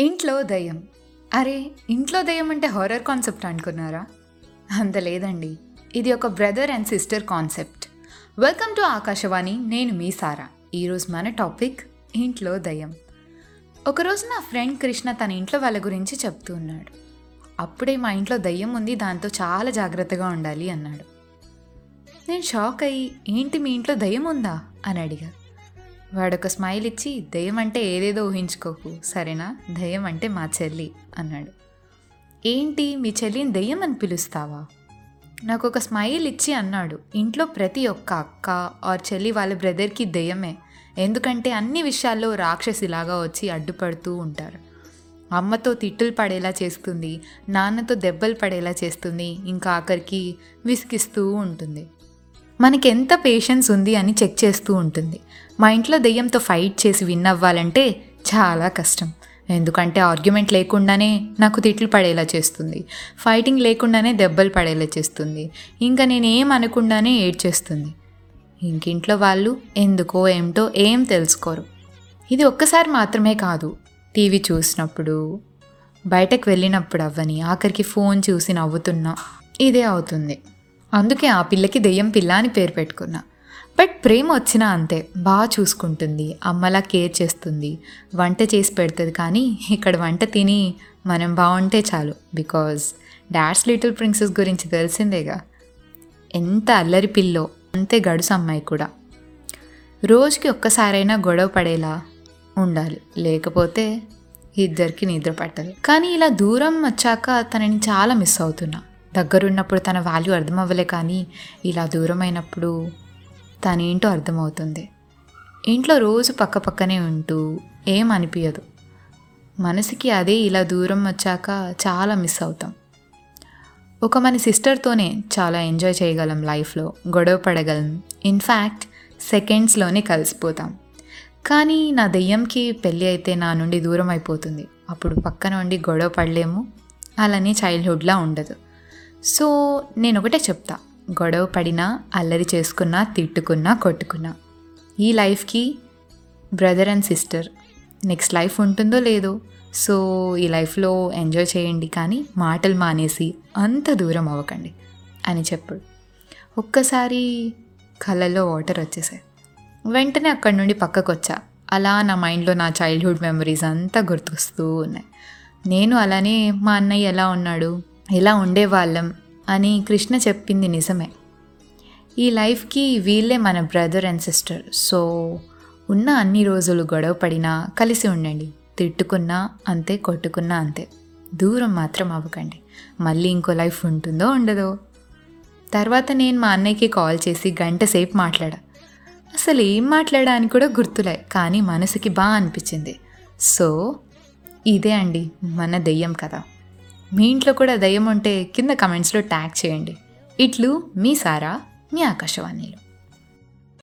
ఇంట్లో దయ్యం. అరే ఇంట్లో దయ్యం అంటే హారర్ కాన్సెప్ట్ అనుకున్నారా? అంత లేదండి. ఇది ఒక brother and sister concept welcome to Akashvani నేను మీ సారా ఈరోజు మన టాపిక్ ఇంట్లో దయ్యం. ఒకరోజు నా ఫ్రెండ్ కృష్ణ తన ఇంట్లో వాళ్ళ గురించి చెప్తూ ఉన్నాడు. అప్పుడే మా ఇంట్లో దయ్యం ఉంది దాంతో చాలా జాగ్రత్తగా ఉండాలి అన్నాడు. నేను షాక్ అయ్యి ఏంటి మీ ఇంట్లో దయ్యం ఉందా? అని అడిగాను వాడొక స్మైల్ ఇచ్చి దయ్యం అంటే ఏదేదో ఊహించుకోకు సరేనా? దయ్యం అంటే మా చెల్లి అన్నాడు. ఏంటి? మీ చెల్లిని దయ్యం అని పిలుస్తావా? నాకు ఒక స్మైల్ ఇచ్చి అన్నాడు. ఇంట్లో ప్రతి ఒక్క అక్క ఆర్ చెల్లి వాళ్ళ బ్రదర్కి దయ్యమే. ఎందుకంటే అన్ని విషయాల్లో రాక్షసిలాగా వచ్చి అడ్డుపడుతూ ఉంటారు. అమ్మతో తిట్టులు పడేలా చేస్తుంది నాన్నతో దెబ్బలు పడేలా చేస్తుంది ఇంకా ఆఖరికి విసిగిస్తూ ఉంటుంది. మనకి ఎంత పేషెన్స్ ఉంది అని చెక్ చేస్తూ ఉంటుంది. మా ఇంట్లో దెయ్యంతో ఫైట్ చేసి విన్ అవ్వాలంటే చాలా కష్టం. ఎందుకంటే ఆర్గ్యుమెంట్ లేకుండానే నాకు తిట్లు పడేలా చేస్తుంది. ఫైటింగ్ లేకుండానే దెబ్బలు పడేలా చేస్తుంది. ఇంకా నేను ఏం అనకుండానే ఏడ్చేస్తుంది. ఇంకింట్లో వాళ్ళు ఎందుకో ఏమిటో ఏం తెలుసుకోరు. ఇది ఒక్కసారి మాత్రమే కాదు. టీవీ చూసినప్పుడు బయటకు వెళ్ళినప్పుడు అవ్వని ఆఖరికి ఫోన్ చూసి నవ్వుతున్నా ఇదే అవుతుంది. అందుకే ఆ పిల్లకి దెయ్యం పిల్ల అని పేరు పెట్టుకున్నా. బట్ ప్రేమ వచ్చినా అంతే బాగా చూసుకుంటుంది అమ్మలా కేర్ చేస్తుంది వంట చేసి పెడుతుంది కానీ ఇక్కడ వంట తిని మనం బాగుంటే చాలు. బికాజ్ డాడ్స్ లిటిల్ ప్రిన్సెస్ గురించి తెలిసిందేగా ఎంత అల్లరి పిల్లో అంతే గడుసు అమ్మాయి కూడా. రోజుకి ఒక్కసారైనా గొడవ పడేలా ఉండాలి లేకపోతే ఇద్దరికి నిద్ర పట్టదు. కానీ ఇలా దూరం వచ్చాక తనని చాలా మిస్ అవుతున్నా. దగ్గరున్నప్పుడు తన వాల్యూ అర్థమవ్వలే కానీ ఇలా దూరమైనప్పుడు తనేంటో అర్థమవుతుంది. ఇంట్లో రోజు పక్క పక్కనే ఉంటూ ఏం అనిపించదు మనసుకి అదే ఇలా దూరం వచ్చాక చాలా మిస్ అవుతాం. ఒక మన సిస్టర్తోనే చాలా ఎంజాయ్ చేయగలం లైఫ్లో గొడవ పడగలం. ఇన్ఫ్యాక్ట్ సెకండ్స్లోనే కలిసిపోతాం. కానీ నా దెయ్యంకి పెళ్ళి అయితే నా నుండి దూరం అయిపోతుంది. అప్పుడు పక్కన ఉండి గొడవ పడలేము. అలానే చైల్డ్హుడ్లా ఉండదు. సో నేను ఒకటే చెప్తా. గొడవ పడినా అల్లరి చేసుకున్నా తిట్టుకున్నా కొట్టుకున్నా. ఈ లైఫ్కి brother and sister. Next life ఉంటుందో లేదో. సో ఈ లైఫ్లో ఎంజాయ్ చేయండి కానీ మాటలు మానేసి అంత దూరం అవ్వకండి అని చెప్పాడు ఒక్కసారి కళ్ళల్లో వాటర్ వచ్చేసాయి. వెంటనే అక్కడి నుండి పక్కకు వచ్చా అలా నా మైండ్లో నా చైల్డ్హుడ్ మెమరీస్ అంతా గుర్తొస్తూ ఉన్నాయి. నేను అలానే మా అన్నయ్య ఎలా ఉన్నాడు? ఎలా ఉండేవాళ్ళం అని కృష్ణ చెప్పింది నిజమే. ఈ లైఫ్కి వీళ్ళే మన బ్రదర్ అండ్ సిస్టర్. సో ఉన్న అన్ని రోజులు గొడవ పడినా కలిసి ఉండండి. తిట్టుకున్నా అంతే కొట్టుకున్నా అంతే. దూరం మాత్రం అవ్వకండి. మళ్ళీ ఇంకో లైఫ్ ఉంటుందో ఉండదో. తర్వాత నేను మా అన్నయ్యకి కాల్ చేసి గంట సేపు మాట్లాడా. అసలు ఏం మాట్లాడాని కూడా గుర్తులే కానీ మనసుకి బాగా అనిపించింది. సో ఇదే అండి మన దెయ్యం కదా మీ ఇంట్లో కూడా దయ్యం ఉంటే కింద కమెంట్స్లో ట్యాగ్ చేయండి. ఇట్లు మీ సారా మీ ఆకాశవాణిలో.